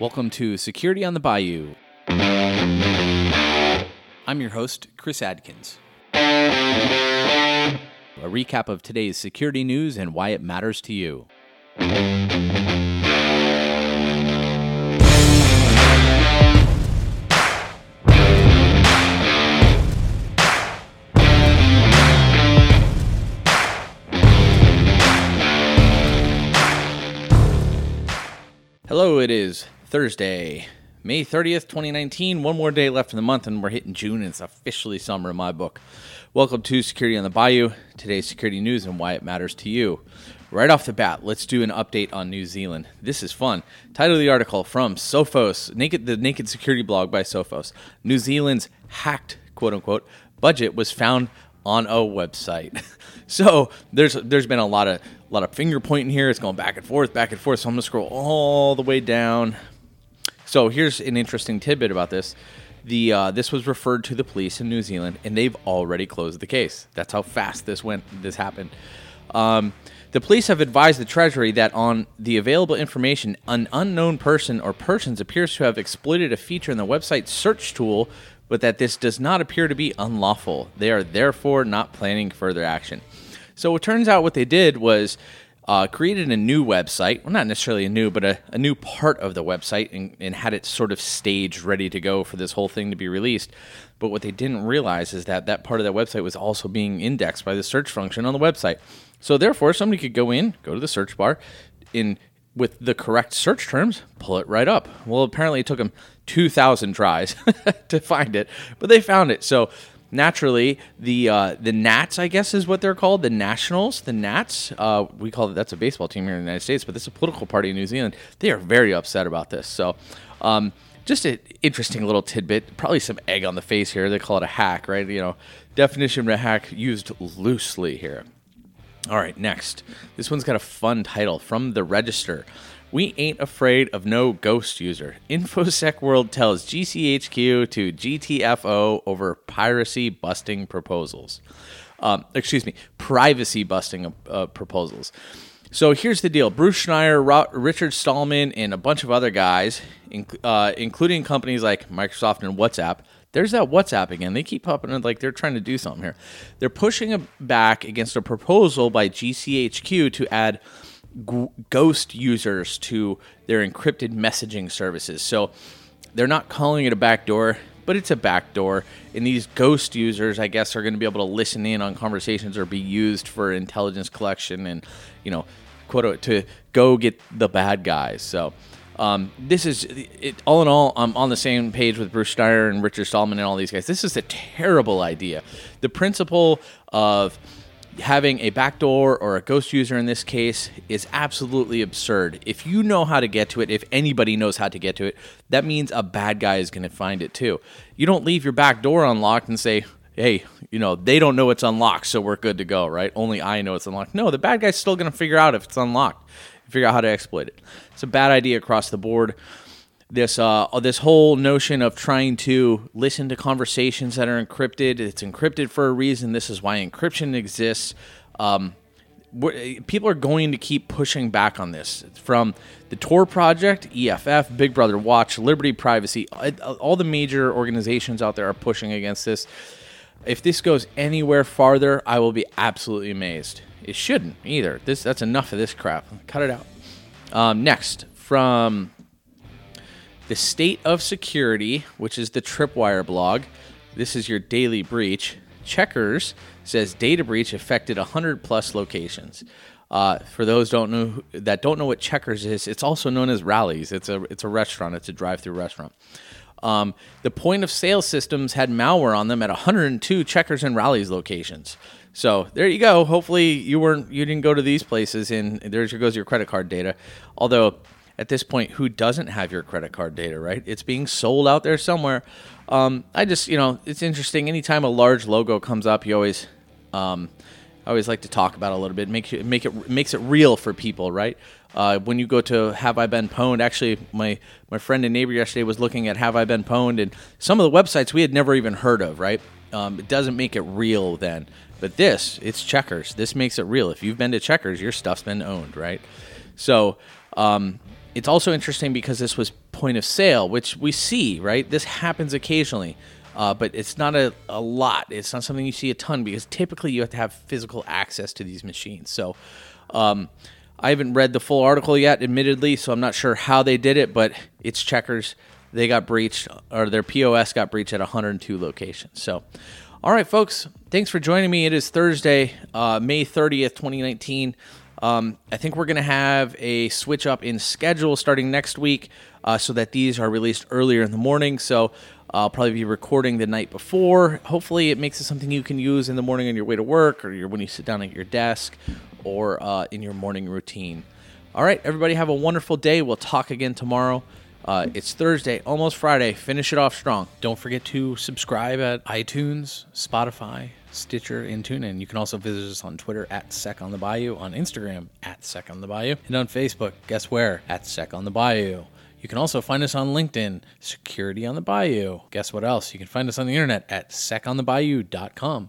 Welcome to Security on the Bayou. I'm your host, Chris Adkins. A recap of today's security news and why it matters to you. Hello, it is Thursday, May 30th, 2019. One more day left in the month, and we're hitting June, and it's officially summer in my book. Welcome to Security on the Bayou, today's security news and why it matters to you. Right off the bat, let's do an update on New Zealand. This is fun. Title of the article from Sophos, Naked, the Naked Security blog by Sophos. New Zealand's hacked, quote unquote, budget was found on a website. so there's there's been a lot of a lot of finger pointing here. It's going back and forth, back and forth. So I'm gonna scroll all the way down. So here's an interesting tidbit about this. The uh, this was referred to the police in New Zealand, and they've already closed the case. That's how fast this went. This happened. Um, the police have advised the Treasury that on the available information, an unknown person or persons appears to have exploited a feature in the website search tool, but that this does not appear to be unlawful. They are therefore not planning further action. So it turns out what they did was uh, created a new website. Well, not necessarily a new, but a, a new part of the website and, and, had it sort of staged, ready to go for this whole thing to be released. But what they didn't realize is that that part of that website was also being indexed by the search function on the website. So therefore, somebody could go in, go to the search bar, in with the correct search terms, pull it right up. Well, apparently it took them 2,000 tries to find it, but they found it. So naturally, the uh, the Nats, I guess, is what they're called, the Nationals, the Nats. Uh, we call it that's a baseball team here in the United States, but this is a political party in New Zealand. They are very upset about this. So. Um, just an interesting little tidbit. Probably some egg on the face here. They call it a hack, right? You know, definition of a hack used loosely here. All right, next. This one's got a fun title from the Register. We ain't afraid of no ghost user. InfoSec World tells GCHQ to GTFO over piracy busting proposals. Um, excuse me, privacy busting uh, proposals. So here's the deal: Bruce Schneier, Richard Stallman, and a bunch of other guys, uh, including companies like Microsoft and WhatsApp. There's that WhatsApp again. They keep popping up like they're trying to do something here. They're pushing back against a proposal by GCHQ to add g- ghost users to their encrypted messaging services. So they're not calling it a backdoor, but it's a backdoor. And these ghost users, I guess, are going to be able to listen in on conversations or be used for intelligence collection and, you know, quote to go get the bad guys. So. Um, this is it, all in all. I'm on the same page with Bruce Schneier and Richard Stallman and all these guys. This is a terrible idea. The principle of having a backdoor or a ghost user in this case is absolutely absurd. If you know how to get to it, if anybody knows how to get to it, that means a bad guy is going to find it too. You don't leave your back door unlocked and say, hey, you know, they don't know it's unlocked, so we're good to go, right? Only I know it's unlocked. No, the bad guy's still going to figure out if it's unlocked, figure out how to exploit it. It's a bad idea across the board this uh, this whole notion of trying to listen to conversations that are encrypted. It's encrypted for a reason. This is why encryption exists. Um, people are going to keep pushing back on this from the Tor project, EFF, Big Brother Watch, Liberty Privacy. All the major organizations out there are pushing against this. If this goes anywhere farther, I will be absolutely amazed. It shouldn't either. This that's enough of this crap. Cut it out. Um, next from the State of Security, which is the Tripwire blog. This is your daily breach. Checkers says data breach affected 100 plus locations. Uh, for those don't know that don't know what Checkers is, it's also known as Rally's. It's a it's a restaurant. It's a drive-through restaurant. Um, the point of sale systems had malware on them at 102 Checkers and Rally's locations. So there you go. Hopefully you weren't you didn't go to these places. And there goes your credit card data. Although at this point who doesn't have your credit card data, right? It's being sold out there somewhere. Um, I just, you know, it's interesting. Anytime a large logo comes up, you always, um, I always like to talk about it a little bit. Make make it makes it real for people, right? Uh, when you go to Have I Been Pwned? Actually, my my friend and neighbor yesterday was looking at Have I Been Pwned, and some of the websites we had never even heard of, right? Um, it doesn't make it real then. But this, it's Checkers. This makes it real. If you've been to Checkers, your stuff's been owned, right? So, um, It's also interesting because this was point of sale, which we see, right? This happens occasionally, uh, but it's not a, a lot. It's not something you see a ton because typically you have to have physical access to these machines. So um, I haven't read the full article yet, admittedly, so I'm not sure how they did it, but it's checkers. They got breached, or their POS got breached at 102 locations. So, all right, folks, thanks for joining me. It is Thursday, uh, May 30th, 2019. Um, I think we're going to have a switch up in schedule starting next week uh, so that these are released earlier in the morning. So I'll probably be recording the night before. Hopefully, it makes it something you can use in the morning on your way to work or your, when you sit down at your desk or uh, in your morning routine. All right, everybody, have a wonderful day. We'll talk again tomorrow. Uh, it's Thursday, almost Friday. Finish it off strong. Don't forget to subscribe at iTunes, Spotify, Stitcher, and TuneIn. You can also visit us on Twitter at Sec on the Bayou, on Instagram at Sec on the Bayou, and on Facebook, guess where? At Sec on the Bayou. You can also find us on LinkedIn, Security on the Bayou. Guess what else? You can find us on the internet at seconthebayou.com.